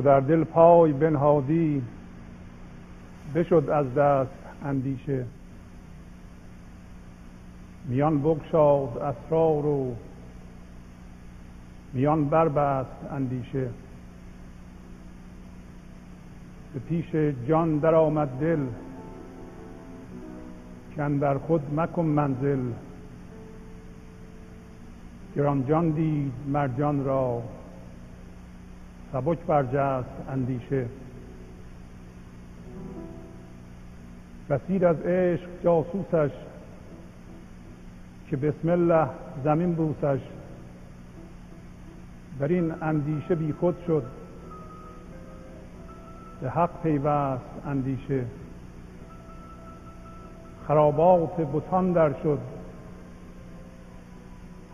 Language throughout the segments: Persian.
چو در دل پای بنهادی بشد از دست اندیشه. میان بگشاد اسرار و میان بربست اندیشه. به پیش جان در آمد دل. کن در خود مکن منزل. گران جان دید مرجان را. سبک برجست اندیشه. بسیر از عشق جاسوسش که بسم الله زمین بوسش. در این اندیشه بی خود شد. به حق پیوست اندیشه. خرابات بتان در شد.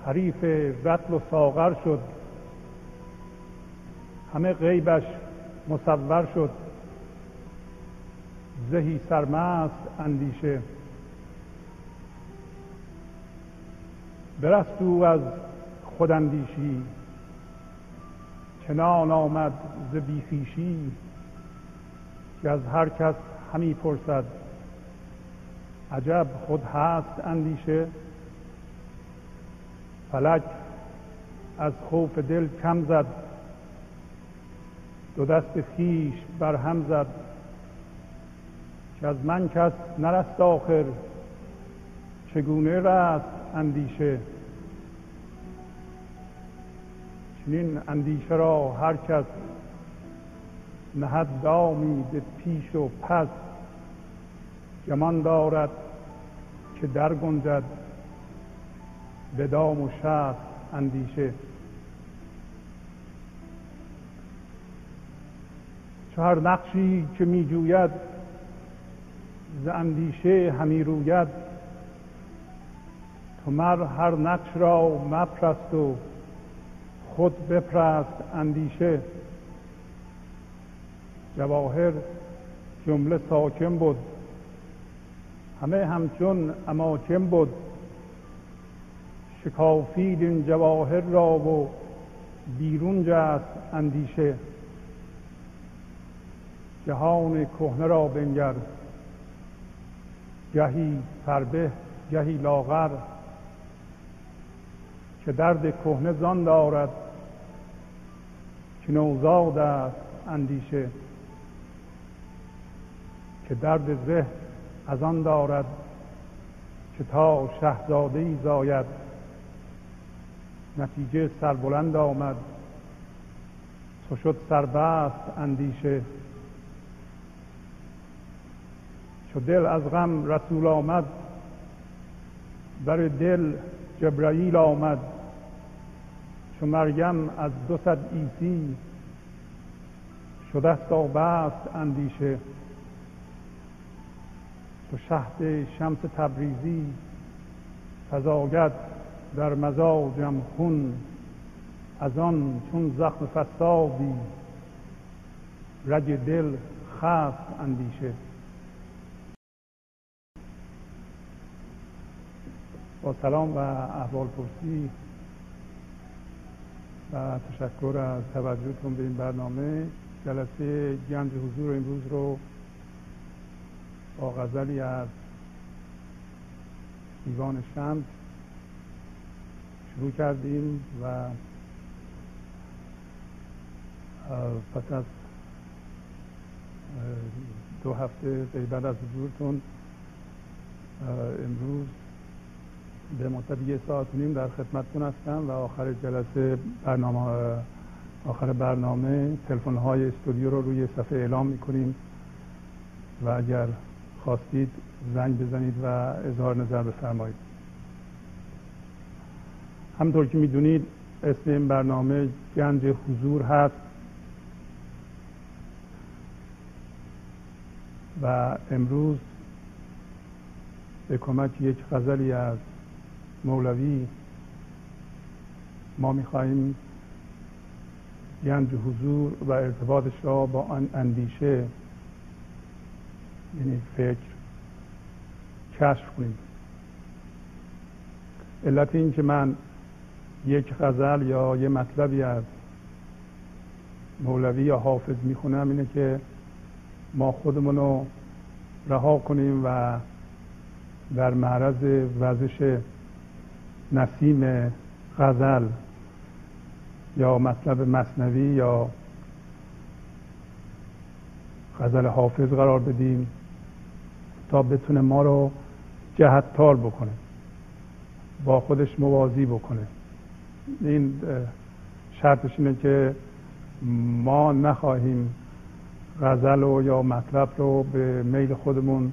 حریف رتل و ساغر شد. همه غیبش مصور شد. زهی سرمست اندیشه. برست او از خوداندیشی. چنان آمد ز بیخیشی که از هر کس همی پرسد. عجب خود هست اندیشه. فلک از خوف دل کم زد. دو دست خیش بر هم زد که از من کس نرست آخر چگونه رست اندیشه؟ چنین اندیشه را هر کس نهد دامی به پیش و پس گمان دارد که در گنجد به دام و شست اندیشه. هر نقشی که می جوید ز اندیشه همی روید. تو مر هر نقش را مپرست و خود بپرست اندیشه. جواهر جمله ساکن بود همه همچون اماکن بود شکافید این جواهر را و بیرون جست اندیشه. جهان کهنه را بنگر. گهی فربه گهی لاغر. که درد کهنه زان دارد که نوزاد است اندیشه. که درد زه از آن دارد که تا شهزاده ای زاید. نتیجه سربلند آمد. تو شد سربست اندیشه. چو دل از غم رسول آمد. بر دل جبرائیل آمد. چو مریم از دو صد عیسی شده بست اندیشه. تو شهد شمس تبریزی فزاید در مزاجم خون از آن چون زخم فسادی رج دل خست اندیشه. سلام و احوال پرسی و تشکر از توجهتون به این برنامه. جلسه گنج حضور امروز رو با غزلی از دیوان شمس شروع کردیم و پس از دو هفته بعد از حضورتون امروز به مدت یه ساعت نیم در خدمتتون هستم و آخر جلسه برنامه آخر برنامه تلفن های استودیو رو روی صفحه اعلام می‌کنیم و اگر خواستید زنگ بزنید و اظهار نظر بفرمایید. همطور که می‌دونید اسم این برنامه گنج حضور هست و امروز به کمک یک غزلی از مولوی ما می‌خواهیم گنج حضور و ارتباطش را با آن اندیشه یعنی فکر کشف کنیم. علت این که من یک غزل یا یه مطلبی از مولوی یا حافظ می‌خونم اینه که ما خودمون رو رها کنیم و در معرض وزش نسیم غزل یا مطلب مصنوی یا غزل حافظ قرار بدیم تا بتونه ما رو جهتار بکنه با خودش موازی بکنه. این شرطش اینه که ما نخواهیم غزل و یا مطلب رو به میل خودمون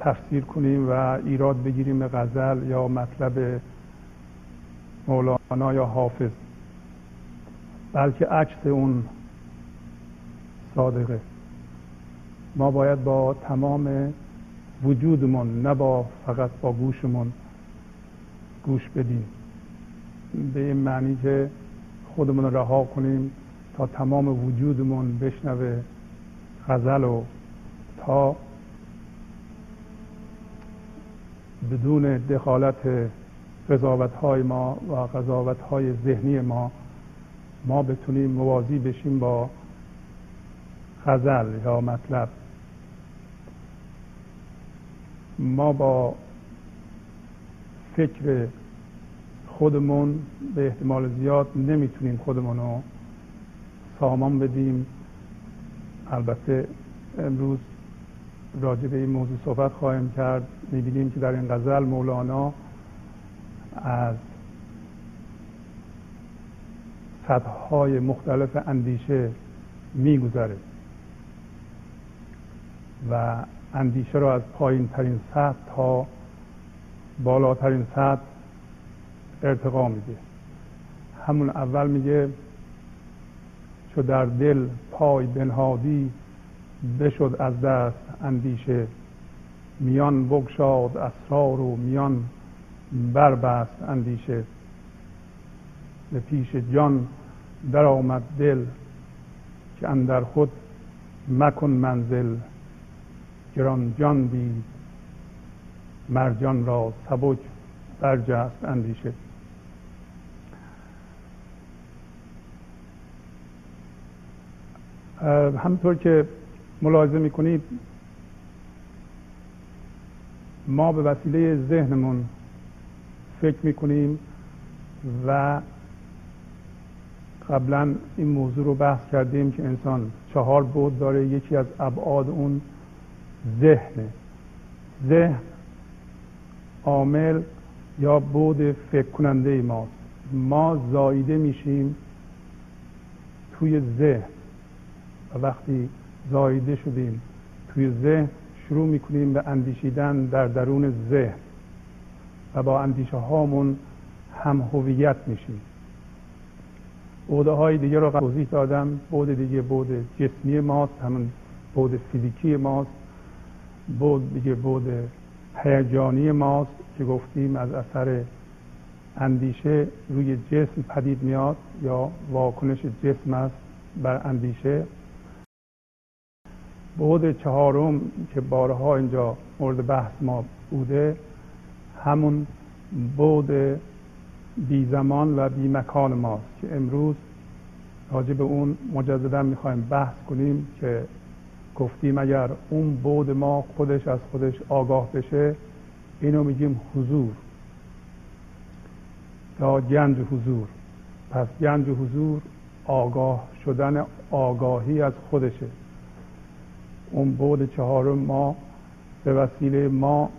تفسیر کنیم و ایراد بگیریم به غزل یا مطلب مولانا یا حافظ بلکه عکس اون صادقه. ما باید با تمام وجودمون نه با فقط با گوشمون گوش بدیم. به این معنی که خودمون رها کنیم تا تمام وجودمون بشنوه غزل و تا بدون دخالت قضاوت های ما و قضاوت های ذهنی ما ما بتونیم موازی بشیم با غزل یا مطلب. ما با فکر خودمون به احتمال زیاد نمی‌تونیم خودمون رو سامان بدیم. البته امروز راجع به این موضوع صحبت خواهیم کرد. می‌بینیم که در این غزل مولانا از سطحهای مختلف اندیشه میگذره و اندیشه رو از پایین ترین سطح تا بالاترین سطح ارتقا میده. همون اول میگه چو در دل پای بنهادی بشد از دست اندیشه. میان بگشاد اسرار و میان بربست اندیشه. به پیش جان در آمد دل که اندر خود مکن منزل. گران جان دید مرجان را سبک برجست اندیشه. همطور که ملاحظه می‌کنید ما به وسیله ذهنمون فکر می‌کنیم و قبلا این موضوع رو بحث کردیم که انسان چهار بود داره یکی از ابعاد اون ذهنه. ذهن عامل یا بود فکر کننده ماست. ما زایده میشیم توی ذهن. و وقتی زایده شدیم توی ذهن شروع می‌کنیم به اندیشیدن در درون ذهن. و با اندیشه هامون هم هویت میشیم. بوده های دیگه رو توضیح دادم. بود دیگه بود جسمی ماست همون بود فیزیکی ماست. بود دیگه بود هیجانی ماست که گفتیم از اثر اندیشه روی جسم پدید میاد یا واکنش جسم است بر اندیشه. بود چهارم که بارها اینجا مورد بحث ما بوده همون بود بی زمان و بی مکان ماست که امروز راجع به اون مجددا می‌خوایم بحث کنیم که گفتیم اگر اون بود ما خودش از خودش آگاه بشه اینو میگیم حضور. یا گنج حضور. پس گنج حضور آگاه شدن آگاهی از خودشه. اون بود چهارم ما به وسیله ما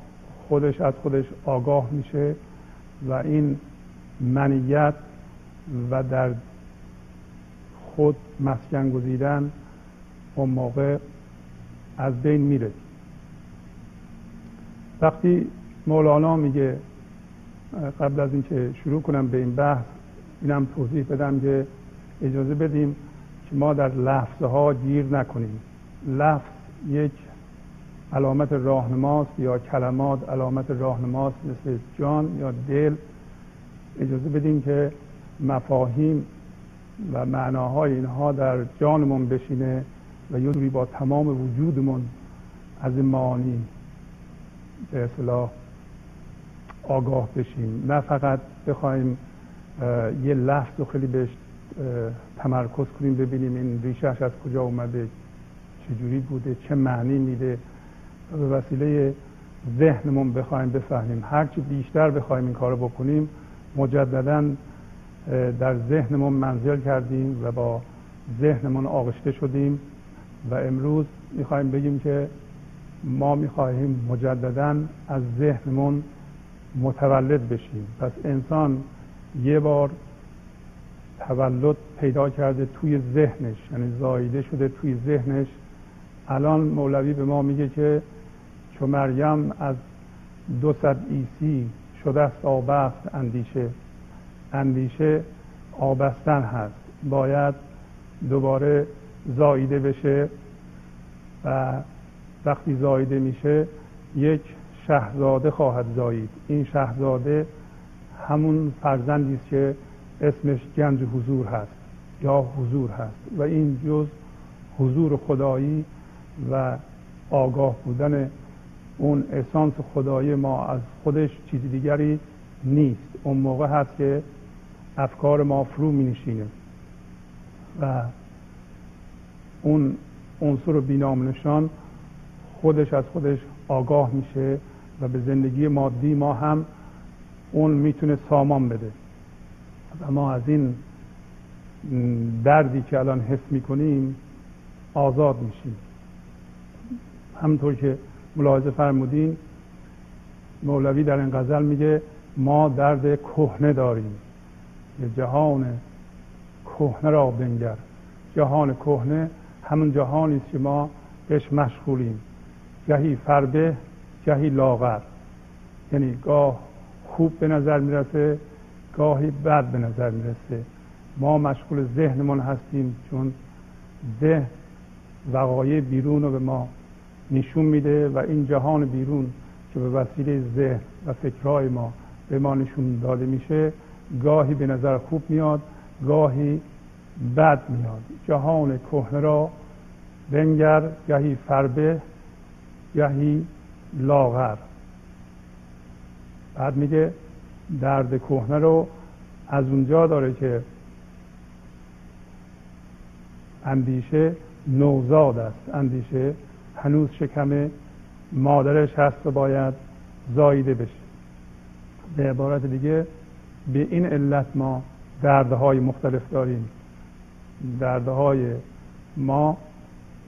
خودش از خودش آگاه میشه و این منیت و در خود مسکن گزیدن اون موقع از بین میره. وقتی مولانا میگه قبل از اینکه شروع کنم به این بحث اینم توضیح بدم که اجازه بدیم که ما در لفظه ها گیر نکنیم. لفظ یک علامت راهنماست یا کلمات علامت راهنماست مثل جان یا دل. اجازه بدیم که مفاهیم و معناهای اینها در جانمون بشینه و یه با تمام وجودمون از این معانی به اصلاح آگاه بشیم. نه فقط بخوایم یه لفظ خیلی بهش تمرکز کنیم ببینیم این ریشهش از کجا اومده چجوری بوده چه معنی میده. به وسیله ذهنمون بخوایم بفهمیم. هرچی بیشتر بخوایم این کارو بکنیم مجددا در ذهنمون منزل کردیم و با ذهنمون آغشته شدیم و امروز می‌خوایم بگیم که ما می‌خواهیم مجددا از ذهنمون متولد بشیم. پس انسان یه بار تولد پیدا کرده توی ذهنش یعنی زایده شده توی ذهنش. الان مولوی به ما میگه که چو مریم از دو صد ایسی شده است آبست اندیشه. اندیشه آبستن هست. باید دوباره زایده بشه و وقتی زایده میشه یک شهزاده خواهد زایید. این شهزاده همون فرزندی است که اسمش گنج حضور هست یا حضور هست و این جز حضور خدایی و آگاه بودن اون اسانس خدایی ما از خودش چیز دیگری نیست. اون موقع هست که افکار ما فرو می نشینه و اون عنصر بینام نشان خودش از خودش آگاه میشه و به زندگی مادی ما هم اون می‌تونه سامان بده. و ما از این دردی که الان حس می‌کنیم آزاد میشیم. همونطور که ملاحظه فرمودین. مولوی در این غزل میگه ما درد کهنه داریم. یه جهان کهنه را بنگر. جهان کهنه همون جهانی است که ما بهش مشغولیم. گهی فربه گهی لاغر. یعنی گاه خوب به نظر می‌رسه گاهی بد به نظر می‌رسه. ما مشغول ذهنمون هستیم چون ذهن وقایع بیرون رو به ما نشون میده و این جهان بیرون که به وسیله ذهن و فکرهای ما به ما نشون داده میشه گاهی به نظر خوب میاد گاهی بد میاد. جهان کهنه را بنگر گهی فربه گهی لاغر. بعد میگه درد کهنه رو از اونجا داره که اندیشه نوزاد است. اندیشه هنوز شکم مادرش هست و باید زایده بشه. به عبارت دیگه به این علت ما دردهای مختلف داریم. دردهای ما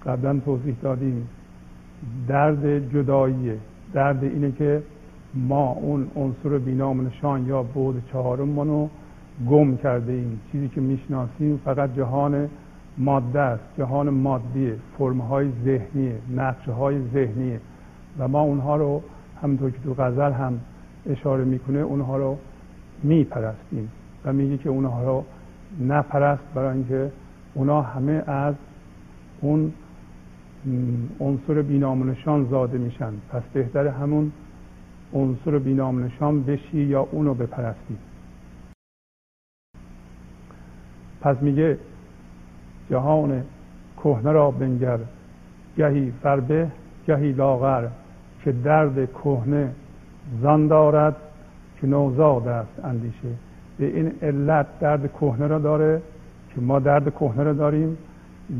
قبلا توضیح دادیم. درد جداییه. درد اینه که ما اون عنصر بینام نشان یا بود چهارم رو گم کرده ایم چیزی که می‌شناسیم فقط جهان ماده است جهان مادیه فرمهای ذهنیه نقشه های ذهنیه و ما اونها رو همونطور که تو غزل هم اشاره می‌کنه اونها رو میپرستیم. و میگه که اونها رو نپرست برای اینکه اونا همه از اون عنصر بینام نشان زاده میشن. پس بهتر همون عنصر بینام نشان بشی یا اونو بپرستی. پس میگه جهان کهنه را بنگر گهی فربه گهی لاغر که درد کهنه زان دارد که نوزاد است اندیشه. به این علت درد کهنه را داره که ما درد کهنه را داریم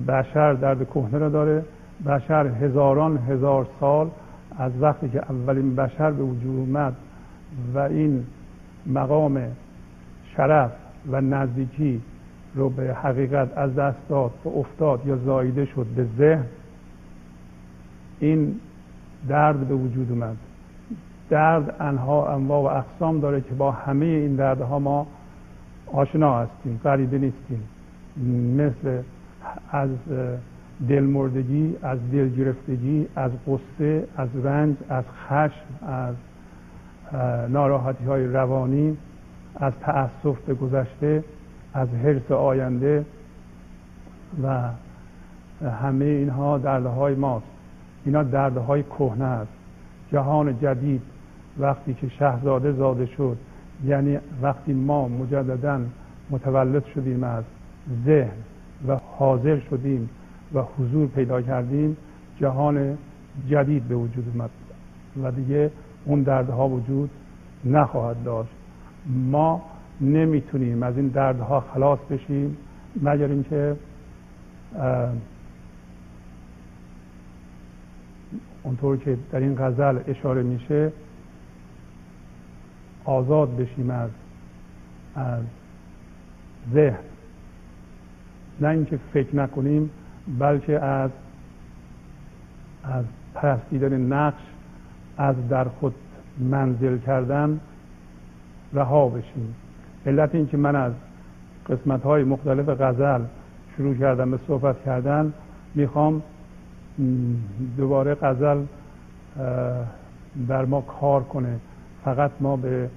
بشر درد کهنه را داره. بشر هزاران هزار سال از وقتی که اولین بشر به وجود اومد و این مقام شرف و نزدیکی رو به حقیقت از دست داد و افتاد یا زایده شد به ذهن این درد به وجود اومد. درد انها انواع و اقسام داره که با همه این دردها ما آشنا هستیم غریبه نیستیم. مثل از دلمردگی از دلگرفتگی از قصه از رنج از خشم از ناراحتی های روانی از تأسف به گذشته از حرس آینده و همه اینها دردهای ماست. اینا دردهای کهنه است. جهان جدید وقتی که شهزاده زاده شد یعنی وقتی ما مجددا متولد شدیم از ذهن و حاضر شدیم و حضور پیدا کردیم جهان جدید به وجود اومد و دیگه اون دردها وجود نخواهد داشت. ما نمی‌تونیم از این دردها خلاص بشیم مگر اینکه اونطور که در این غزل اشاره میشه آزاد بشیم از از ذهن نه اینکه فکر نکنیم بلکه از از پرستیدن نقش از در خود منزل کردن رها بشیم. علت اینکه من از قسمت های مختلف غزل شروع کردم به صحبت کردن می‌خوام دوباره غزل بر ما کار کنه. فقط ما به,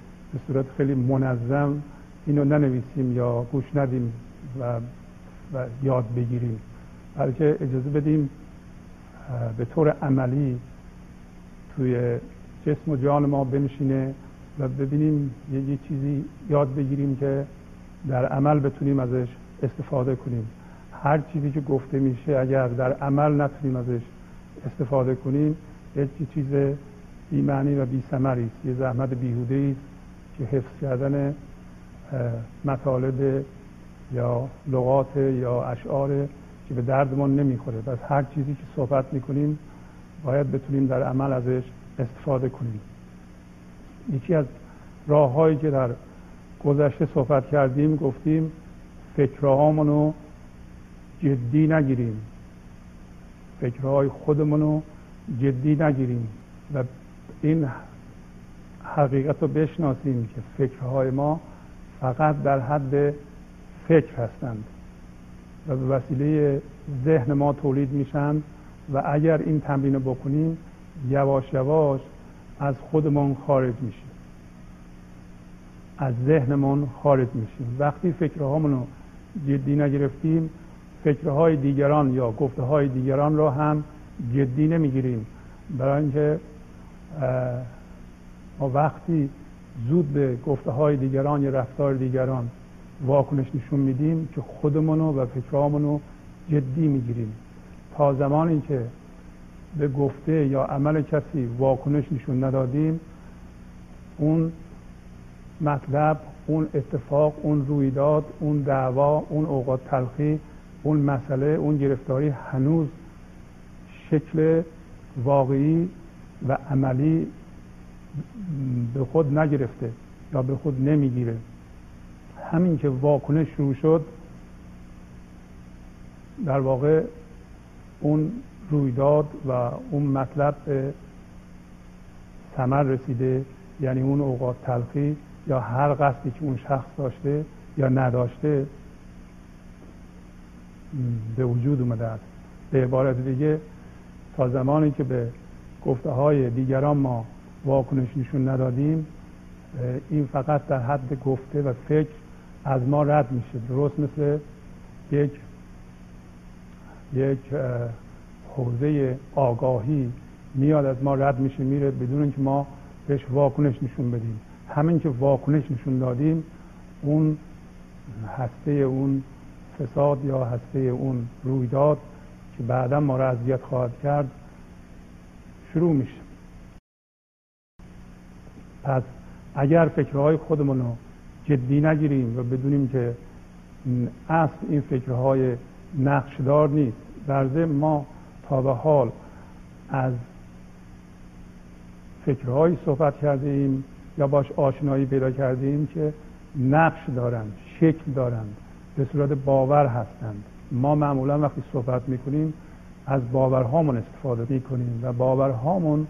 صورت خیلی منظم اینو ننویسیم یا گوش ندیم و, و یاد بگیریم. بلکه اجازه بدیم به طور عملی توی جسم و جان ما بنشینه. و ببینیم یه چیزی یاد بگیریم که در عمل بتونیم ازش استفاده کنیم. هر چیزی که گفته میشه اگر در عمل نتونیم ازش استفاده کنیم یک چیز بی معنی و بی سمری است. یه زحمت بیهوده است که حفظ کردن مطالب یا لغات یا اشعار که به دردمون نمی‌خوره. پس هر چیزی که صحبت می‌کنیم باید بتونیم در عمل ازش استفاده کنیم. یکی از راههایی که در گذشته صحبت کردیم گفتیم فکرهامون رو جدی نگیریم. فکرهای خودمون رو جدی نگیریم و این حقیقت رو بشناسیم که فکرهای ما فقط در حد فکر هستند و به وسیله ذهن ما تولید میشن و اگر این تمرین رو بکنیم یواش یواش از خودمون خارج میشیم. از ذهنمون خارج میشیم. وقتی فکرهامون رو جدی نگرفتیم فکرهای دیگران یا گفته های دیگران رو هم جدی نمی‌گیریم. برای اینکه ما وقتی زود به گفته های دیگران یا رفتار دیگران واکنش نشون میدیم که خودمونو و فکرامونو جدی می‌گیریم. تا زمانی که به گفته یا عمل کسی واکنش نشون ندادیم اون مطلب اون اتفاق اون رویداد اون دعوا اون اوقات تلخی اون مسئله اون گرفتاری هنوز شکل واقعی و عملی به خود نگرفته یا به خود نمی‌گیره. همین که واکنش شروع شد در واقع اون رویداد و اون مطلب به ثمر رسیده یعنی اون اوقات تلخی یا هر قصدی که اون شخص داشته یا نداشته به وجود اومده است. به عبارت دیگه تا زمانی که به گفته های دیگران ما واکنش نشون ندادیم این فقط در حد گفته و فکر از ما رد میشه درست مثل یک یک حوزه آگاهی میاد از ما رد میشه میره بدون اینکه ما بهش واکنش نشون بدیم. همین که واکنش نشون دادیم اون هسته اون فساد یا هسته اون رویداد که بعدا ما را اذیت خواهد کرد شروع میشه. پس اگر فکرهای خودمون رو جدی نگیریم و بدونیم که اصل این فکرهای نقشدار نیست در ما تا به حال از فکرهایی صحبت کرده ایم یا باش آشنایی پیدا کرده ایم که نقش دارند شکل دارند به صورت باور هستند. ما معمولا وقتی صحبت می‌کنیم از باورهامون استفاده می‌کنیم و باورهامون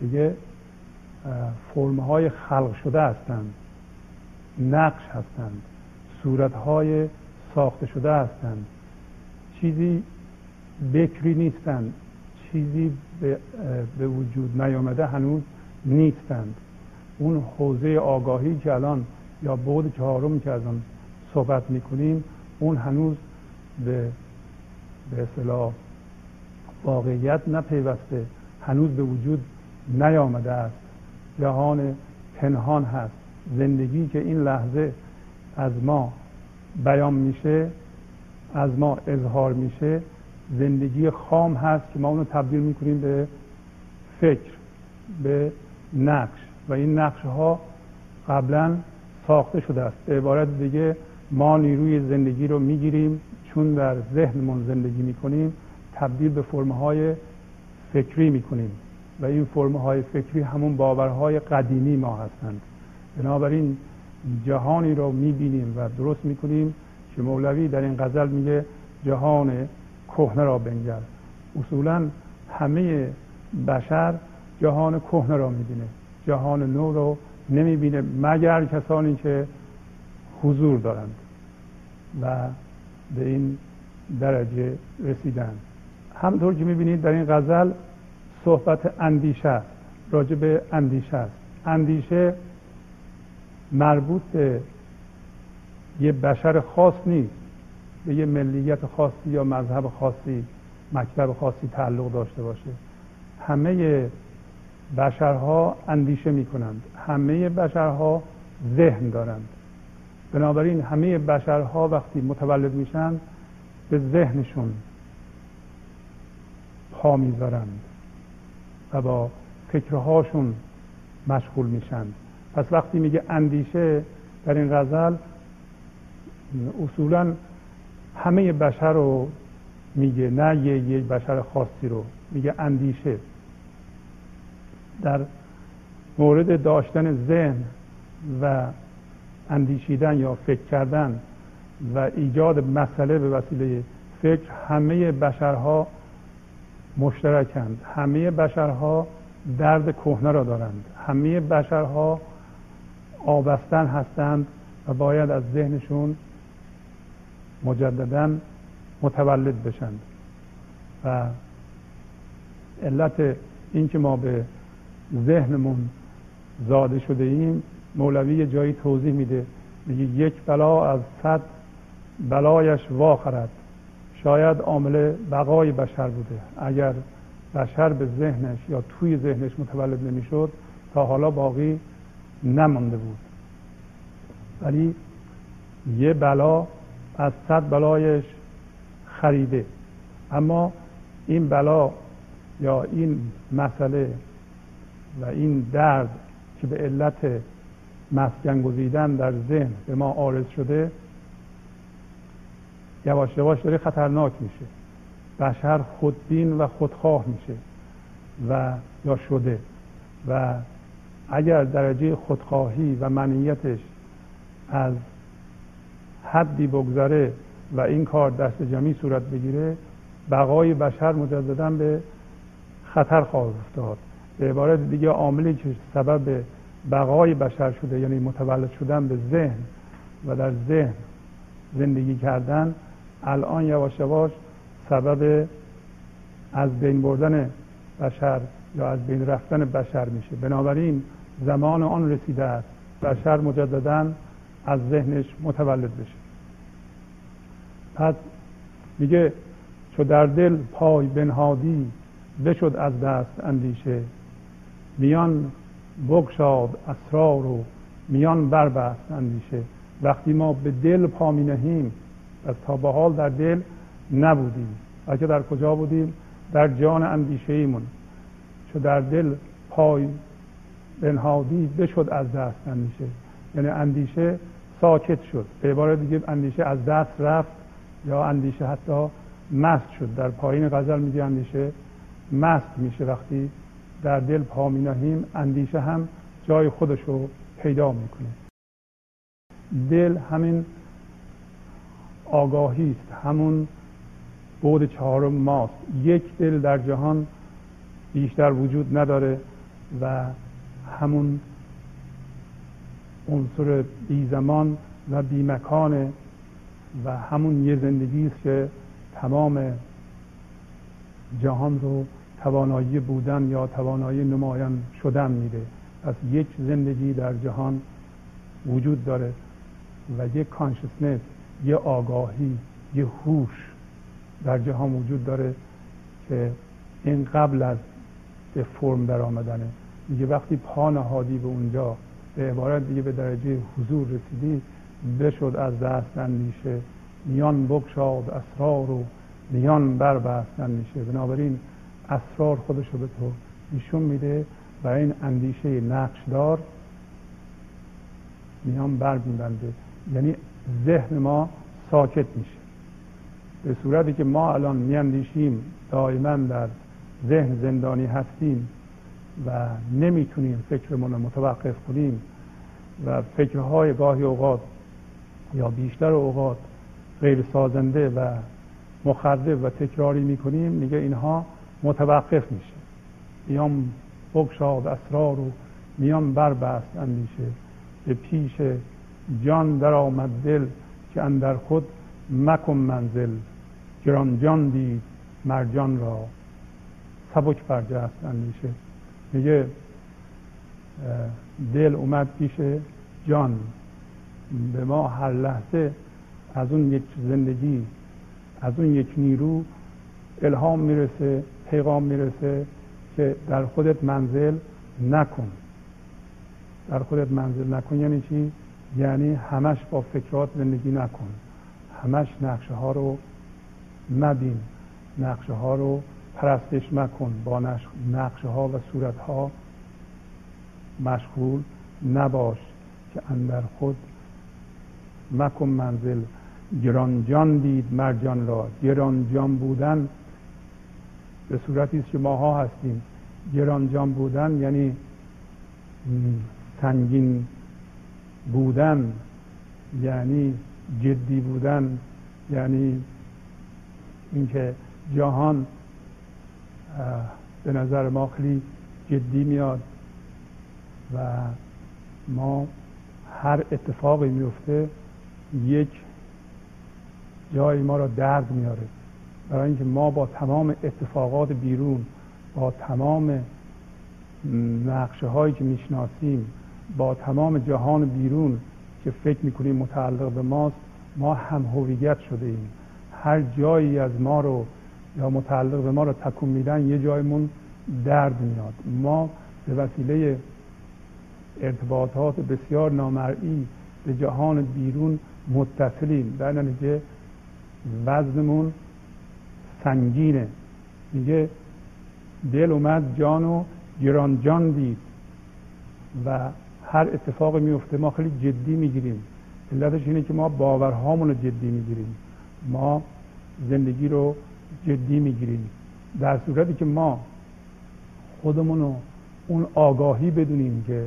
دیگه فرمهای خلق شده هستند نقش هستند صورتهای ساخته شده هستند. چیزی بکری نیستند. چیزی به, به وجود نیامده هنوز نیستند. اون حوزه آگاهی که الان یا بود چهارم که از آن صحبت می‌کنیم اون هنوز به به اصطلاح واقعیت نپیوسته هنوز به وجود نیامده است. جهان پنهان هست. زندگی که این لحظه از ما بیان میشه از ما اظهار میشه زندگی خام هست که ما اونو تبدیل می‌کنیم به فکر به نقش. و این نقش ها قبلا ساخته شده است. به عبارت دیگه ما نیروی زندگی رو می‌گیریم چون در ذهنمون زندگی می‌کنیم تبدیل به فرمهای فکری می‌کنیم. و این فرمهای فکری همون باورهای قدیمی ما هستند. بنابراین جهانی رو می‌بینیم و درست می‌کنیم که مولوی در این غزل میگه جهان کهنه را بنگر. اصولا همه بشر جهان کهنه را می‌بینه. جهان نو رو نمی‌بینه مگر کسانی که حضور دارند و به این درجه رسیدن. همطور که می‌بینید در این غزل صحبت اندیشه است راجع به اندیشه است. اندیشه مربوط به یه بشر خاص نیست. به یه ملیت خاصی یا مذهب خاصی مکتب خاصی تعلق داشته باشه. همه بشرها اندیشه می کنند همه بشرها ذهن دارند. بنابراین همه بشرها وقتی متولد میشن به ذهنشون پا می‌ذارند و با فکرهاشون مشغول میشن. پس وقتی میگه اندیشه در این غزل اصولا همه بشر رو میگه نه یه یک بشر خاصی رو. میگه اندیشه. در مورد داشتن ذهن و اندیشیدن یا فکر کردن و ایجاد مسئله به وسیله فکر همه بشرها مشترکند. همه بشرها درد کهنه را دارند. همه بشرها آبستن هستند و باید از ذهنشون مجددا متولد بشند و علت اینکه ما به ذهنمون زاده شده ایم مولوی جایی توضیح میده. میگه یک بلا از صد بلایش واخرد. شاید عامل بقای بشر بوده. اگر بشر به ذهنش یا توی ذهنش متولد نمی‌شد تا حالا باقی نمانده بود. ولی یه بلا از صد بلایش خریده. اما این بلا یا این مسئله و این درد که به علت مسکن گزیدن در ذهن به ما آرز شده یواش یواش داره خطرناک میشه. بشر خودبین و خودخواه میشه و یا شده. و اگر درجه خودخواهی و منیتش از حدی بگذره و این کار دست جمعی صورت بگیره بقای بشر مجددا به خطر خواهد افتاد. به عبارت دیگه عاملی که سبب بقای بشر شده یعنی متولد شدن به ذهن و در ذهن زندگی کردن الان یواش یواش سبب از بین بردن بشر یا از بین رفتن بشر میشه. بنابراین زمان آن رسیده است. بشر مجددا از ذهنش متولد بشه. پس میگه چو در دل پای بنهادی بشد از دست اندیشه. میان بگشاد اسرار و میان بربست اندیشه. وقتی ما به دل پا می نهیم از تا به حال در دل نبودیم. بلکه در کجا بودیم؟ در جان اندیشه ایمون چو در دل پای بنهادی بشد از دست اندیشه. یعنی اندیشه ساکت شد. به عبارت دیگه اندیشه از دست رفت یا اندیشه حتی مست شد. در پایین غزل میگه اندیشه مست میشه. وقتی در دل پا می نهیم اندیشه هم جای خودش رو پیدا می‌کنه. دل همین آگاهی است. همون بود چهارم ماست. یک دل در جهان بیشتر وجود نداره و همون عنصر بی زمان و بی مکانه و همون یه زندگی است که تمام جهان رو توانایی بودن یا توانایی نمایان شدن میده. پس یک زندگی در جهان وجود داره و یک کانشسنس یه آگاهی یه هوش در جهان وجود داره که این قبل از به فرم در آمدنه میگه وقتی پا نهادی به اونجا به عبارت دیگه به درجه حضور رسیدی بشد از دست اندیشه میان بگشاد اسرار و میان بربست اندیشه. بنابراین اسرار خودش رو به تو نشون میده و این اندیشه نقشدار میان بر میبنده. یعنی ذهن ما ساکت میشه. به صورتی که ما الان میاندیشیم دائما در ذهن زندانی هستیم و نمی‌تونیم فکرمون رو متوقف کنیم و فکرهای گاهی اوقات یا بیشتر اوقات غیر سازنده و مخرب و تکراری می‌کنیم میگه اینها متوقف میشه. میام بگشاد اسرار و میان بربست اندیشه. به پیش جان در آمد دل که اندر خود مکن منزل. گران جان دید مرجان را. سبک برجست اندیشه. میگه دل اومد پیش جان به ما هر لحظه از اون یک زندگی از اون یک نیرو الهام می‌رسه پیغام می‌رسه که در خودت منزل نکن. در خودت منزل نکن یعنی چی؟ یعنی همش با فکرات زندگی نکن. همش نقشه ها رو مبین. نقشه ها رو پرستش مکن با نقشه ها و صورت ها مشغول نباش که اندر خود مکن منزل. گرانجان دید مرجان را. گرانجان بودن به صورتی است که ماها هستیم. گرانجان بودن یعنی سنگین بودن یعنی جدی بودن یعنی اینکه جهان به نظر ما خیلی جدی میاد و ما هر اتفاقی میفته یک جایی ما را درد میاره. برای اینکه ما با تمام اتفاقات بیرون با تمام نقشه هایی که می‌شناسیم با تمام جهان بیرون که فکر می‌کنیم متعلق به ماست ما هم هویت شده ایم. هر جایی از ما رو یا متعلق به ما رو تکون میدن یه جایمون درد میاد. ما به وسیله ارتباطات بسیار نامرئی به جهان بیرون متصلیم. در نتیجه وزنمون سنگینه میگه دل اومد جان و گران جان دید. و هر اتفاقی میفته ما خیلی جدی می‌گیریم. علتش اینه که ما باورهامون رو جدی می‌گیریم. ما زندگی رو جدی می‌گیریم. در صورتی که ما خودمون رو اون آگاهی بدونیم که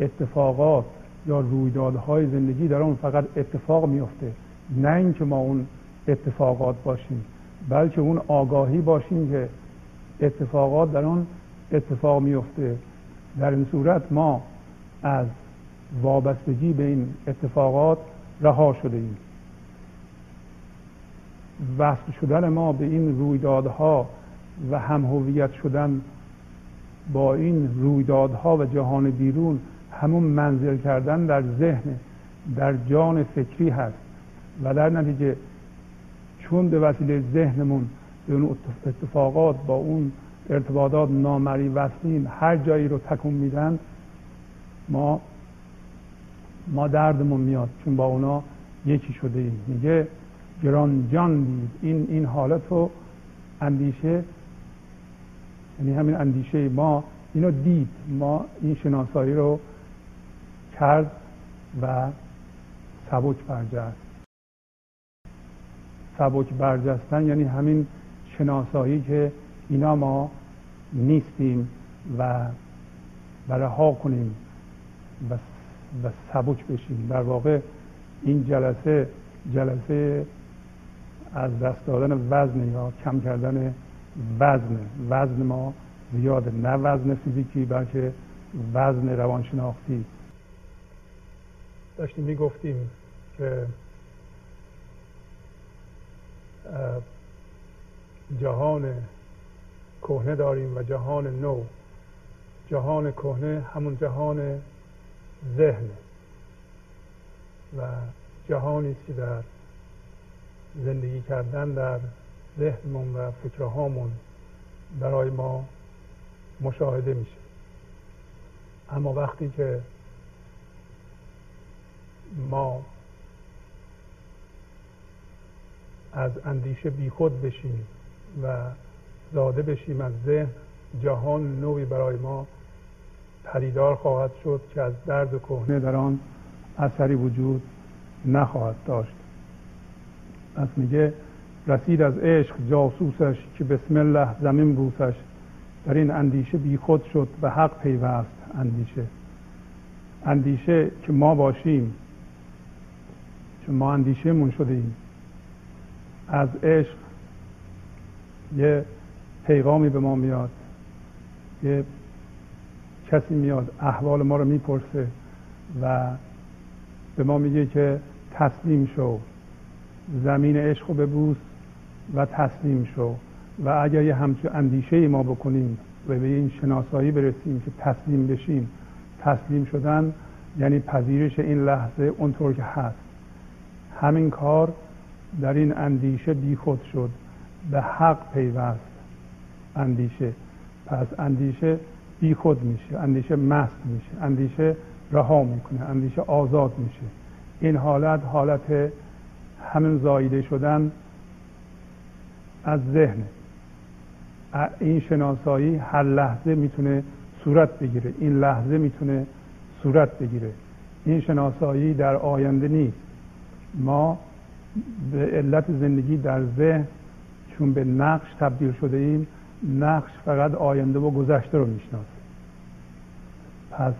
اتفاقات یا رویدادهای زندگی در اون فقط اتفاق میفته نه اینکه ما اون اتفاقات باشیم بلکه اون آگاهی باشیم که اتفاقات در اون اتفاق میفته در این صورت ما از وابستگی به این اتفاقات رها شده ایم. وصل شدن ما به این رویدادها و هم هویت شدن با این رویدادها و جهان بیرون همون منزل کردن در ذهن در جان فکری هست. و در نتیجه چون به وسیله ذهنمون به اون اتفاقات با اون ارتباطات نامری وصلیم هر جایی رو تکون میدن ما ما دردمون میاد. چون با اونا یکی شده ایم. میگه گران جان دید. این این حالت رو اندیشه یعنی همین اندیشه ما اینو دید. ما این شناسایی رو کرد و سبک برجست. سبک برجستن یعنی همین شناسایی که اینا ما نیستیم و رها کنیم و, و سبک بشیم. در واقع این جلسه جلسه از دست دادن وزن یا کم کردن وزن. وزن ما زیاده نه وزن فیزیکی بلکه وزن روانشناختی. داشتیم می‌گفتیم که جهان کهنه داریم و جهان نو. جهان کهنه همون جهان ذهن و جهانی که در زندگی کردن در ذهنمون و فکرهامون برای ما مشاهده میشه. اما وقتی که ما از اندیشه بیخود بشیم و زاده بشیم از ذهن جهان نوعی برای ما پریدار خواهد شد که از درد کهنه در آن اثری وجود نخواهد داشت. پس میگه رسید از عشق جاسوسش که بسم الله زمین بوسش. در این اندیشه بی خود شد به حق پیوست اندیشه. اندیشه که ما باشیم چون ما اندیشه من شده ایم از عشق یه پیغامی به ما میاد یه کسی میاد احوال ما رو می‌پرسه و به ما میگه که تسلیم شو. زمین عشق رو ببوس و تسلیم شو. و اگر یه همچون اندیشه ما بکنیم و به این شناسایی برسیم که تسلیم بشیم تسلیم شدن یعنی پذیرش این لحظه اونطور که هست. همین کار در این اندیشه بی خود شد. به حق پیوست اندیشه. پس اندیشه بی خود میشه. اندیشه مست میشه. اندیشه رها می‌کنه. اندیشه آزاد میشه. این حالت حالت همین زایده شدن از ذهن. این شناسایی هر لحظه می‌تونه صورت بگیره. این لحظه می‌تونه صورت بگیره. این شناسایی در آینده نیست. ما به علت زندگی در ذهن چون به نقش تبدیل شده ایم نقش فقط آینده و گذشته رو می‌شناسه. پس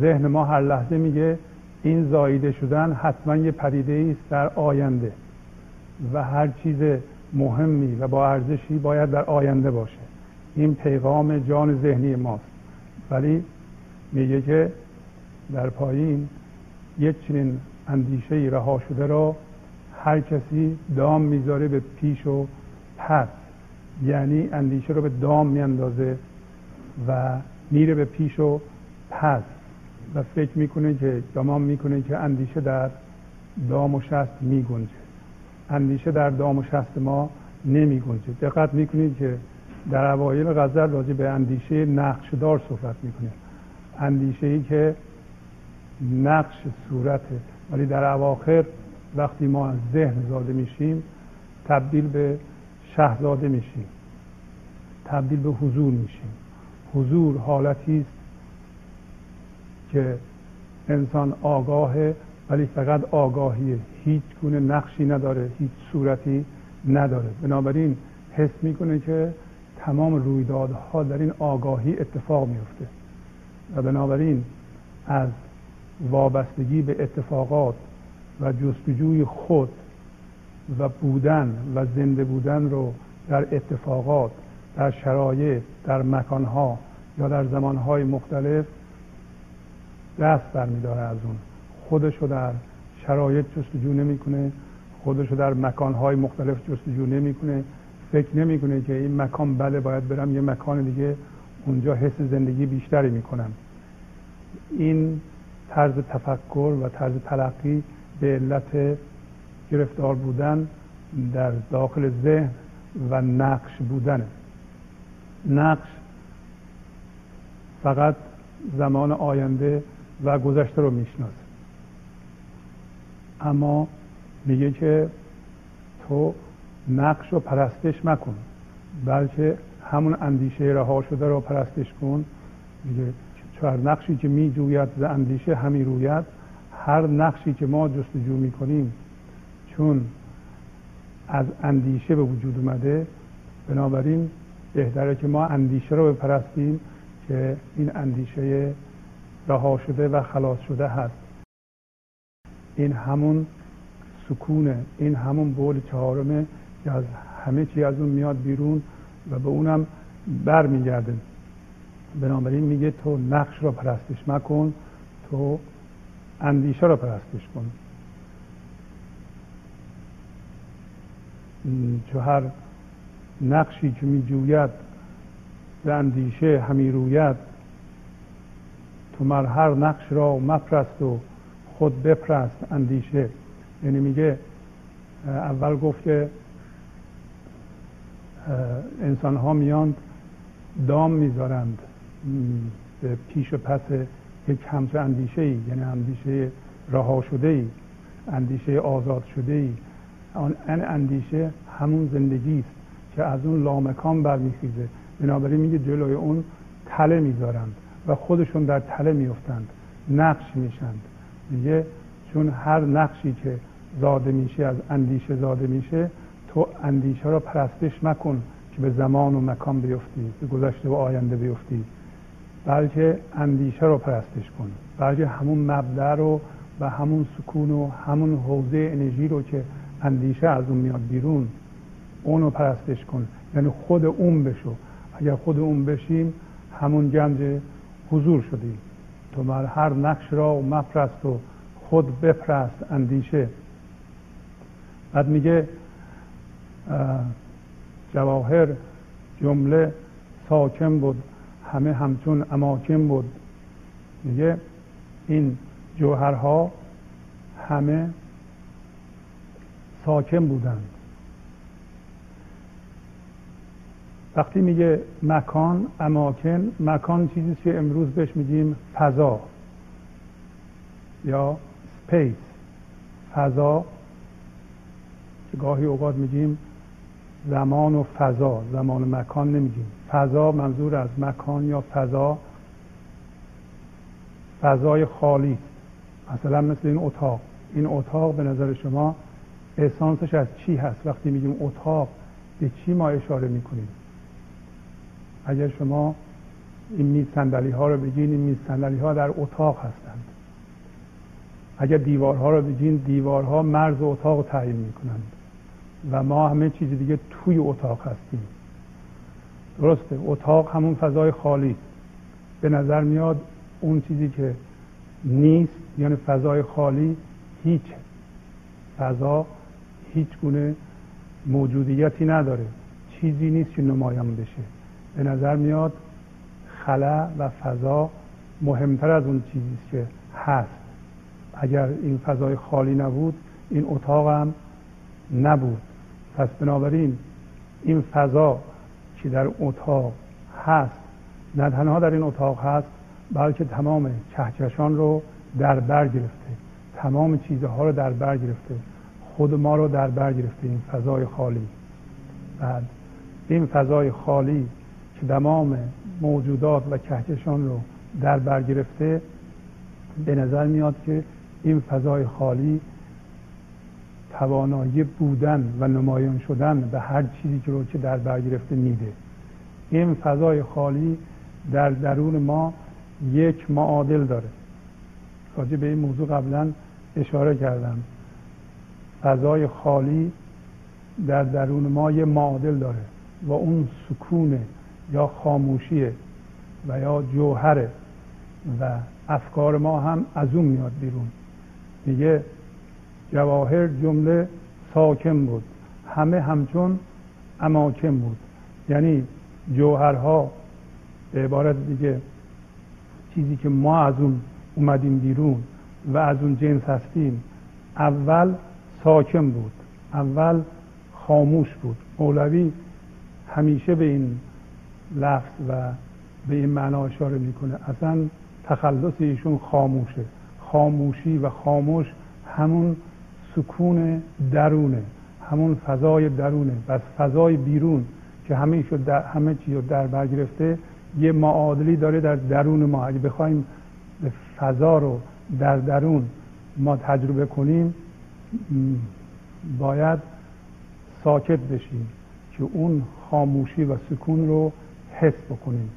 ذهن ما هر لحظه میگه این زایده شدن حتما یه پدیده است در آینده و هر چیز مهمی و با ارزشی باید در آینده باشه. این پیغام جان ذهنی ماست. ولی میگه که در پایین یک چنین اندیشه رها شده را هر کسی دام می‌ذاره به پیش و پس. یعنی اندیشه رو به دام میاندازه و میره به پیش و پس. و فکر می‌کنه که گمان می‌کنه که اندیشه در دام و شست میگنجه. اندیشه در دام و شست ما نمیگنجه. دقت می‌کنید که در اوایل غزل راجع به اندیشه نقشدار صحبت می‌کنه. اندیشه ای که نقش صورته. ولی در اواخر وقتی ما از ذهن زاده میشیم تبدیل به شهزاده میشیم. تبدیل به حضور میشیم. حضور حالتی است که انسان آگاهه ولی فقط آگاهیه هیچ گونه نقشی نداره هیچ صورتی نداره. بنابراین حس می‌کنه که تمام رویدادها در این آگاهی اتفاق میفته و بنابراین از وابستگی به اتفاقات و جستجوی خود و بودن و زنده بودن رو در اتفاقات در شرایط در مکانها یا در زمانهای مختلف دست برمیداره از اون خودشو در شرایط جستجو نمی‌کنه. خودشو در مکانهای مختلف جستجو نمی‌کنه. فکر نمی‌کنه که این مکان بله باید برم یه مکان دیگه. اونجا حس زندگی بیشتری می‌کنم. این طرز تفکر و طرز تلقی به علت گرفتار بودن در داخل ذهن و نقش بودنه. نقش فقط زمان آینده و گذشته رو می‌شناسه. اما میگه که تو نقش رو پرستش مکن بلکه همون اندیشه رها شده رو پرستش کن. میگه چهار نقشی که می جوید ز اندیشه همی روید. هر نقشی که ما جستجو می کنیم چون از اندیشه به وجود اومده بنابراین بهتره که ما اندیشه رو بپرستیم که این اندیشه رها شده و خلاص شده هست. این همون سکونه این همون بول چهارمه که از همه چی از اون میاد بیرون و به اونم برمیگرده. بنابراین میگه تو نقش را پرستش مکن تو اندیشه را پرستش کن. چو هر نقشی که میجوید به اندیشه همی روید تو مر هر نقش را مپرست و خود بپرست اندیشه. یعنی میگه اول گفت که انسان ها میاند دام می‌ذارند به پیش و پس یک همچه اندیشه ای یعنی اندیشه رها شده ای اندیشه آزاد شده ای آن اندیشه همون زندگی است که از اون لامکان برمیخیزه. بنابراین میگه جلوی اون تله می‌ذارند. و خودشون در تله میفتند نقش میشند. میگه چون هر نقشی که زاده میشه از اندیشه زاده میشه تو اندیشه را پرستش مکن که به زمان و مکان بیفتی به گذشته و آینده بیفتی. بلکه اندیشه رو پرستش کن. بلکه همون مبدع رو و همون سکون و همون حوزه انرژی رو که اندیشه از اون میاد بیرون اونو پرستش کن. یعنی خود اون بشو. اگر خود اون بشیم همون گنج حضور شدیم. تو مر هر نقش را مپرست و خود بپرست اندیشه. بعد میگه جواهر جمله ساکن بود همه همچون اماکن بود. میگه این جوهرها همه ساکن بودند. وقتی میگه مکان اماکن مکان چیزی که امروز بهش میگیم فضا یا سپیس فضا که گاهی اوقات میگیم زمان و فضا زمان و مکان نمیگیم. فضا منظور از مکان یا فضا؟ فضای خالی. مثلا مثل این اتاق. این اتاق به نظر شما احسانسش از چی هست؟ وقتی میگیم اتاق به چی ما اشاره می‌کنیم؟ اگر شما این میز صندلی ها رو بگین این میز صندلی ها در اتاق هستند. اگر دیوارها رو بگین دیوارها مرز اتاق رو تعیین می‌کنند. و ما همه چیز دیگه توی اتاق هستیم. درسته اتاق همون فضای خالی. به نظر میاد اون چیزی که نیست یعنی فضای خالی هیچ فضا هیچ گونه موجودیتی نداره. چیزی نیست که نمایان بشه. به نظر میاد خلا و فضا مهمتر از اون چیزی که هست. اگر این فضای خالی نبود این اتاق هم نبود. پس بنابراین این فضا که در اتاق هست نه تنها در این اتاق هست بلکه تمام کهکشان رو در بر گرفته. تمام چیزها رو در بر گرفته. خود ما رو در بر گرفته این فضای خالی. بعد این فضای خالی که تمام موجودات و کهکشان رو در بر گرفته به نظر میاد که این فضای خالی توانایی بودن و نمایان شدن به هر چیزی که رو که در بر گرفته میده. این فضای خالی در درون ما یک معادل داره. راجع به این موضوع قبلا اشاره کردم. فضای خالی در درون ما یه معادل داره و اون سکونه یا خاموشیه و یا جوهره و افکار ما هم از اون میاد بیرون. میگه جواهر جمله ساکن بود. همه همچون اماکن بود. یعنی جوهرها به عبارت دیگه چیزی که ما از اون اومدیم بیرون و از اون جنس هستیم اول ساکن بود. اول خاموش بود. مولوی همیشه به این لفظ و به این معنا اشاره می‌کنه. اصلا تخلص ایشون خاموشه. خاموشی و خاموش همون سکون درونه همون فضای درونه. و فضای بیرون که همه در همه چیز رو در بر گرفته یه معادلی داره در درون ما. اگه بخوایم فضا رو در درون ما تجربه کنیم باید ساکت بشیم که اون خاموشی و سکون رو حس بکنیم.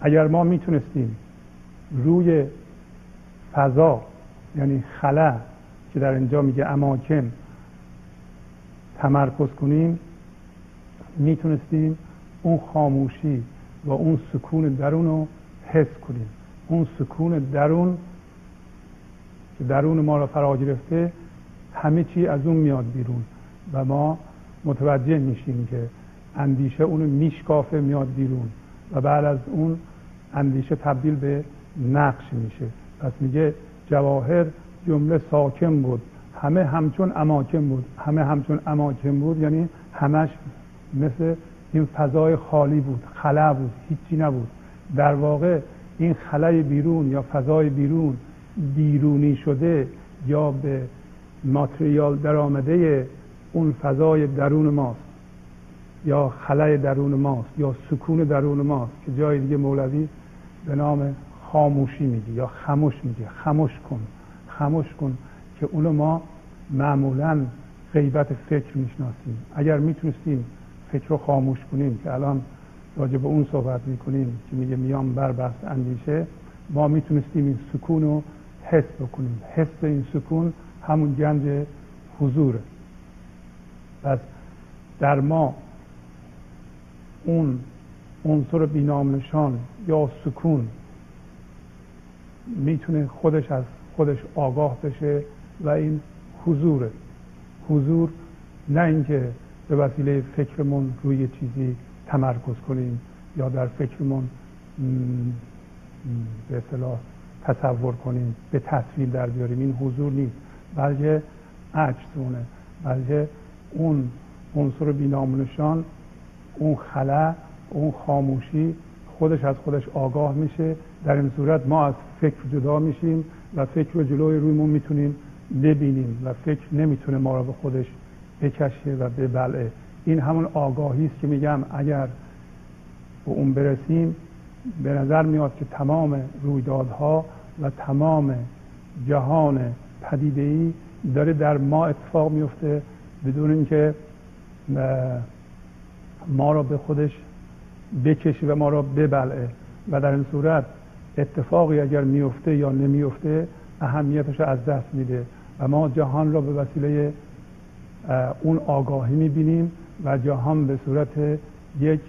اگر ما می‌تونستیم روی فضا یعنی خلا که در اینجا میگه اماکن تمرکز کنیم می‌تونستیم اون خاموشی و اون سکون درون رو حس کنیم. اون سکون درون که درون ما رو فرا گرفته همه چی از اون میاد بیرون و ما متوجه میشیم که اندیشه اونو میشکافه میاد بیرون و بعد از اون اندیشه تبدیل به نقش میشه. پس میگه جواهر جمله ساکن بود. همه همچون اماکن بود. همه همچون اماکن بود یعنی همش مثل این فضای خالی بود خلا بود هیچی نبود. در واقع این خلای بیرون یا فضای بیرون بیرونی شده یا به ماتریال در آمده اون فضای درون ماست. یا خلای درون ماست یا سکون درون ماست که جای دیگه مولوی به نام خاموشی میگه یا خموش میگه. خموش کن خموش کن که اونو ما معمولا غیبت فکر می‌شناسیم. اگر می‌تونستیم فکر رو خاموش کنیم که الان راجع به اون صحبت می‌کنیم که میگه میام بر بحث اندیشه ما می‌تونستیم این سکون رو حس بکنیم. حس این سکون همون گنج حضوره. پس در ما اون عنصر بینام نشان یا سکون می‌تونه خودش از خودش آگاه بشه و این حضوره. حضور نه اینکه به وسیله فکرمون روی چیزی تمرکز کنیم یا در فکرمون به اصطلاح تصور کنیم به تصویر در بیاریم. این حضور نیست. بلکه عجزونه بلکه اون عنصر بینامونشان اون خلا اون خاموشی خودش از خودش آگاه میشه. در این صورت ما از فکر جدا میشیم و فکر رو جلوی رویمون می‌تونیم ببینیم و فکر نمی‌تونه ما رو به خودش بکشه و ببلعه. این همون آگاهی است که میگم اگر به اون برسیم به نظر میاد که تمام رویدادها و تمام جهان پدیده ای داره در ما اتفاق میفته بدون اینکه ما را به خودش بکشه و ما را ببلعه. و در این صورت اتفاقی اگر میفته یا نمیفته اهمیتش از دست میده. و ما جهان را به وسیله اون آگاهی می‌بینیم و جهان به صورت یک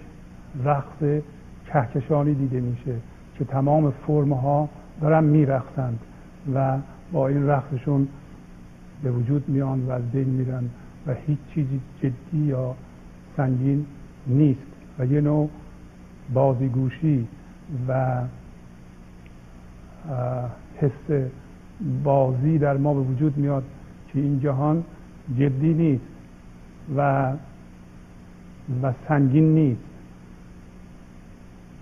رقص کهکشانی دیده میشه که تمام فرمها دارن میرقصند و با این رقصشون به وجود میان و از بین میرن و هیچ چیزی جدی یا سنگین نیست. و یه نوع بازیگوشی و حس بازی در ما به وجود میاد که این جهان جدی نیست و و سنگین نیست.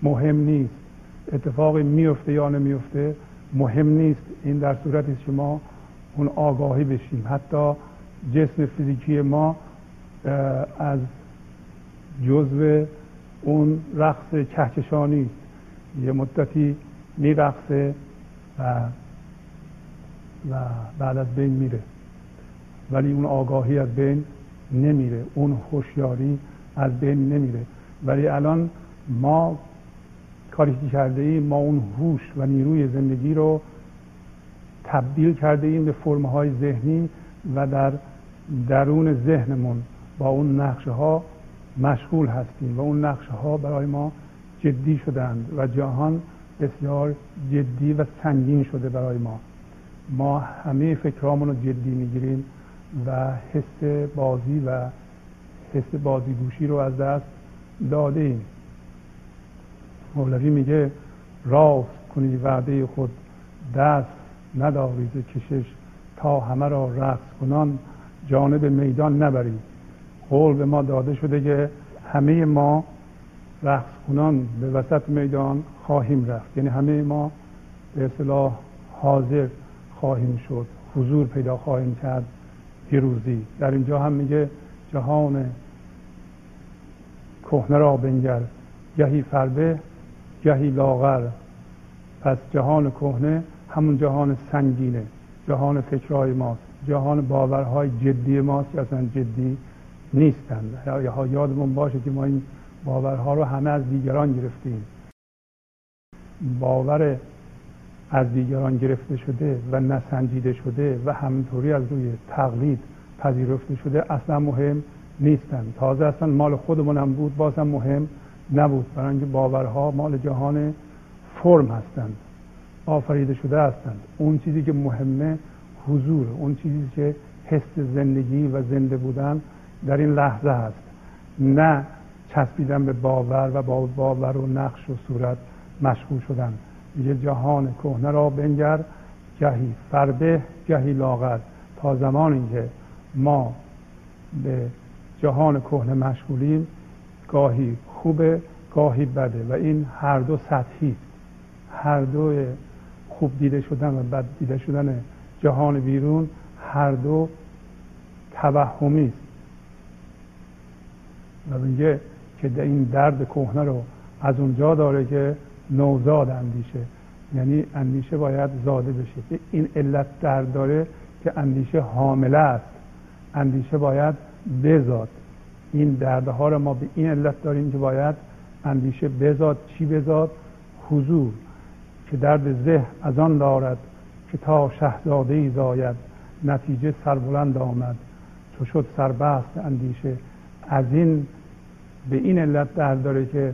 مهم نیست. اتفاقی میفته یا نمیفته مهم نیست. این در صورتی که ما اون آگاهی بشیم. حتی جسم فیزیکی ما از جزو اون رقص کهکشانی است. یه مدتی میرقصه و و بعد از بین میره. ولی اون آگاهی از بین نمیره. اون هوشیاری از بین نمیره. ولی الان ما کاری که کرده ایم ما اون هوش و نیروی زندگی رو تبدیل کرده ایم به فرمهای ذهنی و در درون ذهنمون با اون نقشه ها مشغول هستیم و اون نقشه ها برای ما جدی شدند و جهان بسیار جدی و سنگین شده برای ما. ما همه فکرامون رو جدی می‌گیریم و حس بازی و حس بازیگوشی رو از دست داده ایم. مولوی میگه راست کنی وعده خود دست ندارید کشش تا همه را رقص کنان جانب میدان نبرید. قول به ما داده شده که همه ما رقص کنان به وسط میدان خواهیم رفت. یعنی همه ما به اصطلاح حاضر خواهیم شد حضور پیدا خواهیم کرد پیروزی در اینجا هم میگه جهان کهنه را بنگر گهی فربه گهی لاغر. پس جهان کهنه همون جهان سنگینه جهان فکرهای ماست جهان باورهای جدی ماست که اصلا جدی نیستند یا یادمون باشه که ما این باورها رو همه از دیگران گرفتیم. باور از دیگران گرفته شده و نسنجیده شده و همینطوری از روی تقلید پذیرفته شده اصلا مهم نیستند تازه اصلا مال خودمون هم بود باز هم مهم نبود. برای اینکه باورها مال جهان فرم هستند آفریده شده هستند اون چیزی که مهمه حضور اون چیزی که حس زندگی و زنده بودن در این لحظه هست نه چسبیدن به باور و با باور و نقش و صورت مشغول شدن. میگه جهان کهنه را بنگر گهی فربه گهی لاغر. تا زمانی که ما به جهان کهنه مشغولیم گاهی خوبه گاهی بده. و این هر دو سطحی هر دو خوب دیده شدن و بد دیده شدن جهان بیرون هر دو توهمی است. و میگه که این درد کهنه رو از اونجا داره که نوزاد اندیشه. یعنی اندیشه باید زاده بشه. این علت در داره که اندیشه حامله است. اندیشه باید بزاد. این دردها رو ما به این علت داریم که باید اندیشه بزاد. چی بزاد؟ حضور. که درد زه از آن دارد که تا شهزاده ای زاید نتیجه سربلند آمد. تو شد سربست اندیشه از این به این علت درد داره که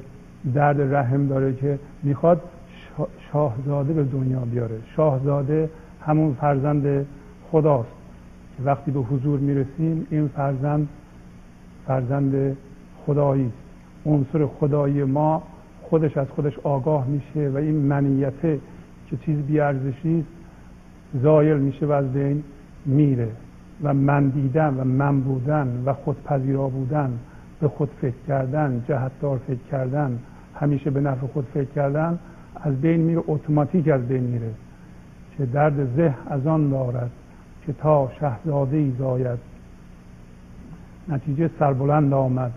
درد رحم داره که می‌خواد شاهزاده به دنیا بیاره. شاهزاده همون فرزند خداست. که وقتی به حضور می‌رسیم این فرزند فرزند خدایی عنصر خدایی ما خودش از خودش آگاه میشه و این منیته که چیز بیارزشی است زایل میشه و از بین میره. و من دیدن و من بودن و خودپذیرا بودن به خود فکر کردن جهتدار فکر کردن همیشه به نفع خود فکر کردن از بین میره اتوماتیک از بین میره که درد زه از آن دارد که تا شهزاده ای زاید. نتیجه سربلند آمد.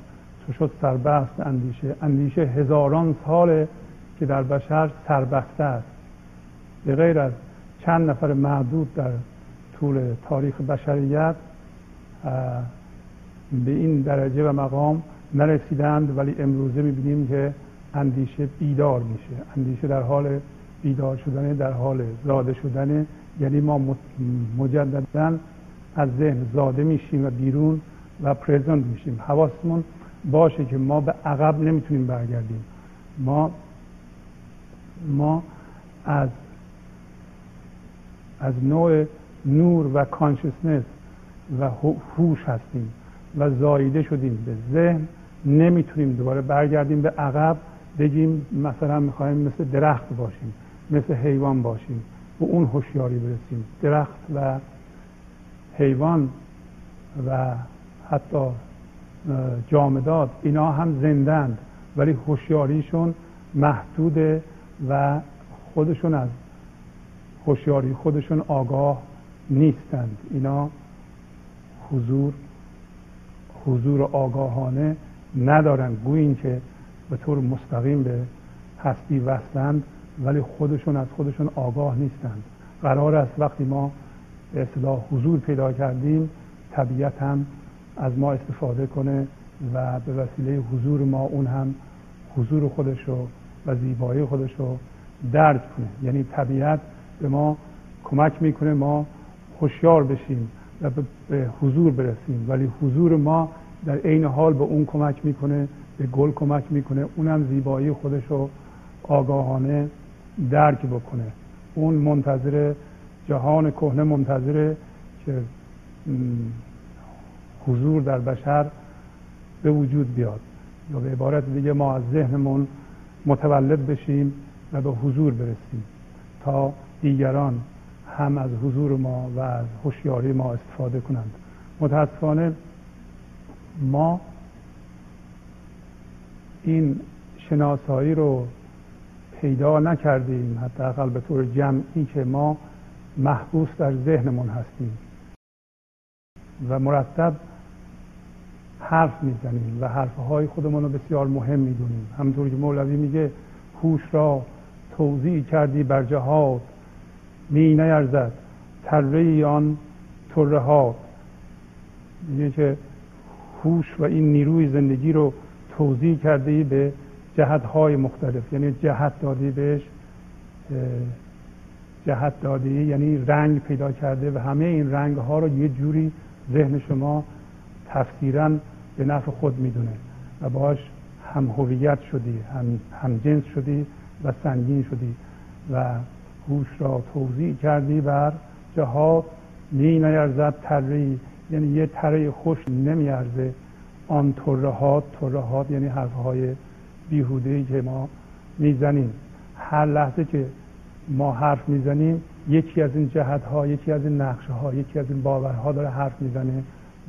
تو شد سربست اندیشه. اندیشه هزاران ساله که در بشر سربسته است. به غیر از چند نفر معدود در طول تاریخ بشریت به این درجه و مقام نرسیدند ولی امروزه می‌بینیم که اندیشه بیدار میشه. اندیشه در حال بیدار شدن در حال زاده شدن. یعنی ما مجددا از ذهن زاده میشیم و بیرون و پرزنت میشیم. حواسمون باشه که ما به عقب نمی‌تونیم برگردیم. ما ما از از نوع نور و کانشسنس و هوش هستیم. و زایده شدیم به ذهن. نمی‌تونیم دوباره برگردیم به عقب بگیم مثلا می‌خوایم مثل درخت باشیم مثل حیوان باشیم. به اون هوشیاری برسیم. درخت و حیوان و حتی جامدات اینا هم زندند ولی هوشیاریشون محدوده و خودشون از هوشیاری خودشون آگاه نیستند. اینا حضور حضور آگاهانه ندارن. گویین که به طور مستقیم به هستی وصلند ولی خودشون از خودشون آگاه نیستند. قرار است وقتی ما به اصطلاح حضور پیدا کردیم طبیعت هم از ما استفاده کنه و به وسیله حضور ما اون هم حضور خودش رو و زیبایی خودش رو درک کنه. یعنی طبیعت به ما کمک می‌کنه ما هوشیار بشیم. و به حضور برسیم. ولی حضور ما در عین حال به اون کمک می‌کنه به گل کمک می‌کنه. اونم زیبایی خودش رو آگاهانه درک بکنه. اون منتظر جهان کهنه منتظره که حضور در بشر به وجود بیاد. یا به عبارت دیگه ما از ذهنمون متولد بشیم و به حضور برسیم. تا دیگران هم از حضور ما و از هوشیاری ما استفاده کنند. متاسفانه ما این شناسایی رو پیدا نکردیم حداقل به طور جمعی که ما محبوس در ذهنمون هستیم و مرتب حرف می‌زنیم و حرفهای خودمون رو بسیار مهم می‌دونیم. همونطور که مولوی میگه هوش را توضیح کردی بر جهات می نیرزد تره آن تره ها. میگه که هوش و این نیروی زندگی رو توضیح کرده ای به جهت های مختلف. یعنی جهت دادی بهش جهت دادی یعنی رنگ پیدا کرده و همه این رنگ ها رو یه جوری ذهن شما تفسیرا به نفع خود می‌دونه و باش هم هویت شدی هم, هم جنس شدی و سنگین شدی و هوش را توضیح کردی بر جهات می نیرزد تره یعنی یه تره خوش نمیارزه. آن ترهات ترهات یعنی حرفهای بیهوده ای که ما می‌زنیم. هر لحظه که ما حرف می‌زنیم یکی از این جهت ها یکی از این نقشه ها یکی از این باورها داره حرف می‌زنه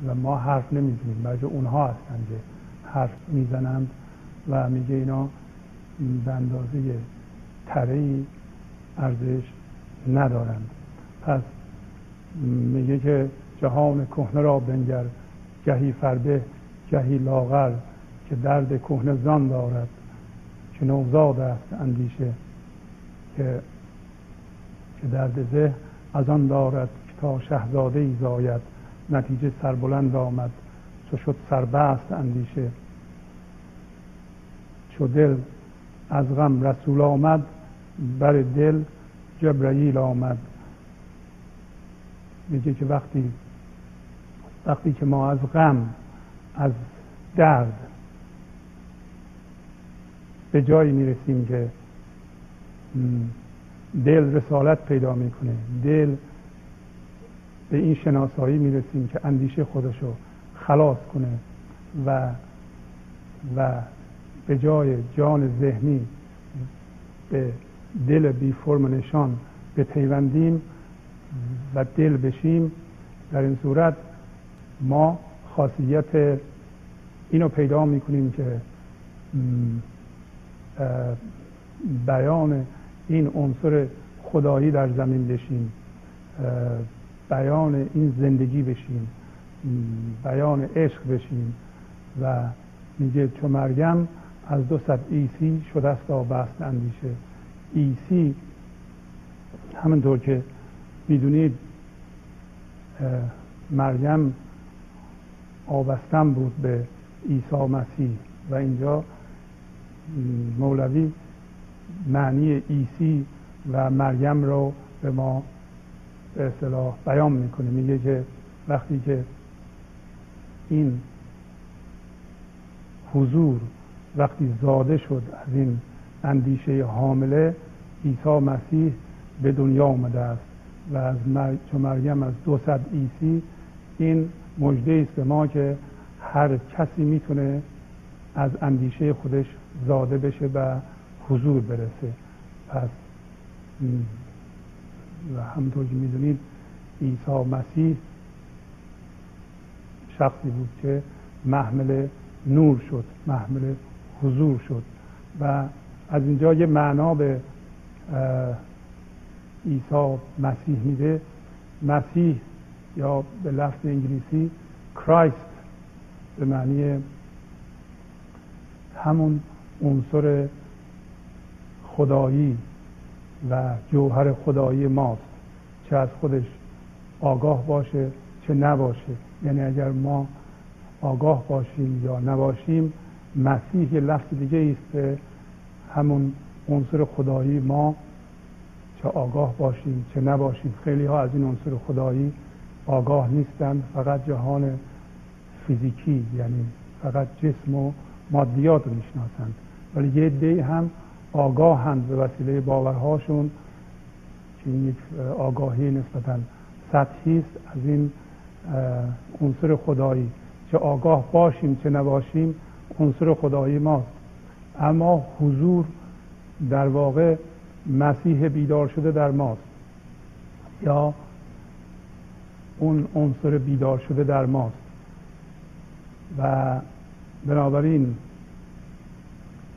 و ما حرف نمی‌زنیم. بلکه اونها هستند که حرف می‌زنند و میگه اینا به اندازه تره ارزش ندارند. پس میگه که جهان کهنه را بنگر گهی فربه گهی لاغر که درد کهنه زان دارد که نوزاد است اندیشه که که درد زه از آن دارد که تا شهزاده ای زاید نتیجه سربلند آمد چو شد سربست اندیشه. چو دل از غم رسول آمد بر دل جبرائیل آمد. میگه که وقتی وقتی که ما از غم از درد به جایی می‌رسیم که دل رسالت پیدا می‌کنه. دل به این شناسایی می‌رسیم که اندیشه خودشو خلاص کنه و و به جای جان ذهنی به دل بی فرم نشان به پیوندیم و دل بشیم در این صورت ما خاصیت اینو پیدا می‌کنیم که بیان این عنصر خدایی در زمین بشیم بیان این زندگی بشیم بیان عشق بشیم و میگه چو مریم از دو صد عیسی شده است آبست اندیشه. عیسی همونطور که می‌دونید مریم آبستن بود به عیسی مسیح و اینجا مولوی معنی عیسی و مریم رو به ما به اصطلاح بیان می‌کنه. میگه که وقتی که این حضور وقتی زاده شد از این اندیشه حامله عیسی مسیح به دنیا آمده است و از چون مریم از دو صد ایسی این مجده است به ما که هر کسی می‌تونه از اندیشه خودش زاده بشه و حضور برسه. پس و همطور که می‌دونید عیسی مسیح شخصی بود که محمل نور شد محمل حضور شد و از اینجا یه معنا به عیسی مسیح میده مسیح یا به لفظ انگلیسی کرایست به معنی همون عنصر خدایی و جوهر خدایی ماست. چه از خودش آگاه باشه چه نباشه. یعنی اگر ما آگاه باشیم یا نباشیم مسیح یه لفظ دیگه است همون عنصر خدایی ما چه آگاه باشیم چه نباشیم. خیلی ها از این عنصر خدایی آگاه نیستند فقط جهان فیزیکی یعنی فقط جسم و مادیات رو می‌شناسند. ولی یه دی هم آگاهند به وسیله باورهاشون که این یک آگاهی نسبتا سطحی است. از این عنصر خدایی چه آگاه باشیم چه نباشیم عنصر خدایی ماست. اما حضور در واقع مسیح بیدار شده در ماست. یا اون عنصر بیدار شده در ماست. و بنابراین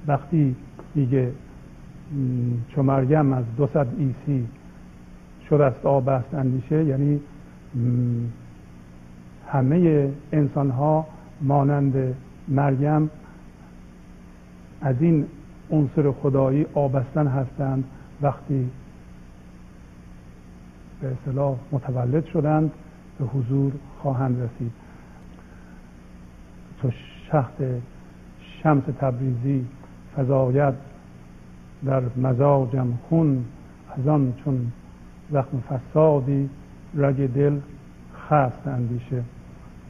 وقتی میگه چو مریم از دو صد ایسی شد است آب است اندیشه یعنی همه انسان ها مانند مریم از این عنصر خدایی آبستن هستند. وقتی به اصطلاح متولد شدند به حضور خواهند رسید. تو شخص شمس تبریزی فضایت در مزاجم خون از آن چون زخم فسادی رگ دل خست اندیشه.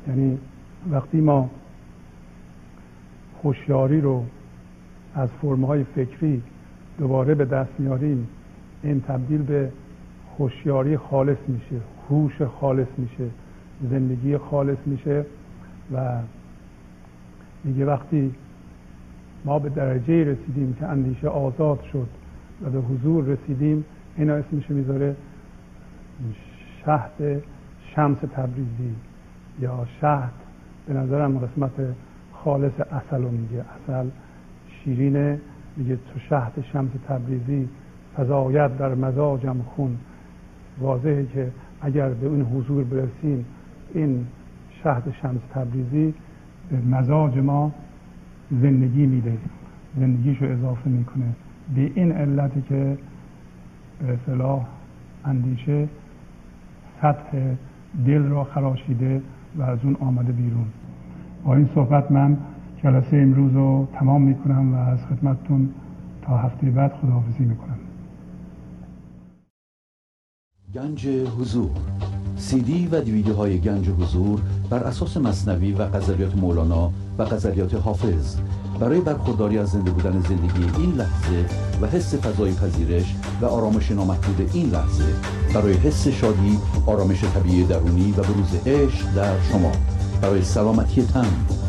یعنی وقتی ما هوشیاری رو از فرمهای فکری دوباره به دست میاریم. این تبدیل به هوشیاری خالص میشه هوش خالص میشه زندگی خالص میشه و میگه وقتی ما به درجه رسیدیم که اندیشه آزاد شد و به حضور رسیدیم اینا اسمش می‌ذاره شهد شمس تبریزی یا شهد. به نظرم قسمت خالص اصل رو میگه. اصل شیرینه میگه تو شهد شمس تبریزی فضایت در مزاجم خون. واضحه که اگر به اون حضور برسیم این شهد شمس تبریزی به مزاج ما زندگی میده. زندگیشو اضافه می‌کنه. به این علت که به اصطلاح اندیشه سطح دل را خراشیده و از اون آمده بیرون. با این صحبت من جلسه امروز رو تمام می‌کنم و از خدمتتون تا هفته بعد خداحافظی می‌کنم. گنج حضور. سی دی و دیویدیو های گنج حضور بر اساس مصنوی و غزلیات مولانا و غزلیات حافظ. برای برخورداری از زنده بودن زندگی این لحظه و حس فضای پذیرش و آرامش نامحدود این لحظه برای حس شادی آرامش طبیعی درونی و بروز عشق در شما. برای سلامتی تن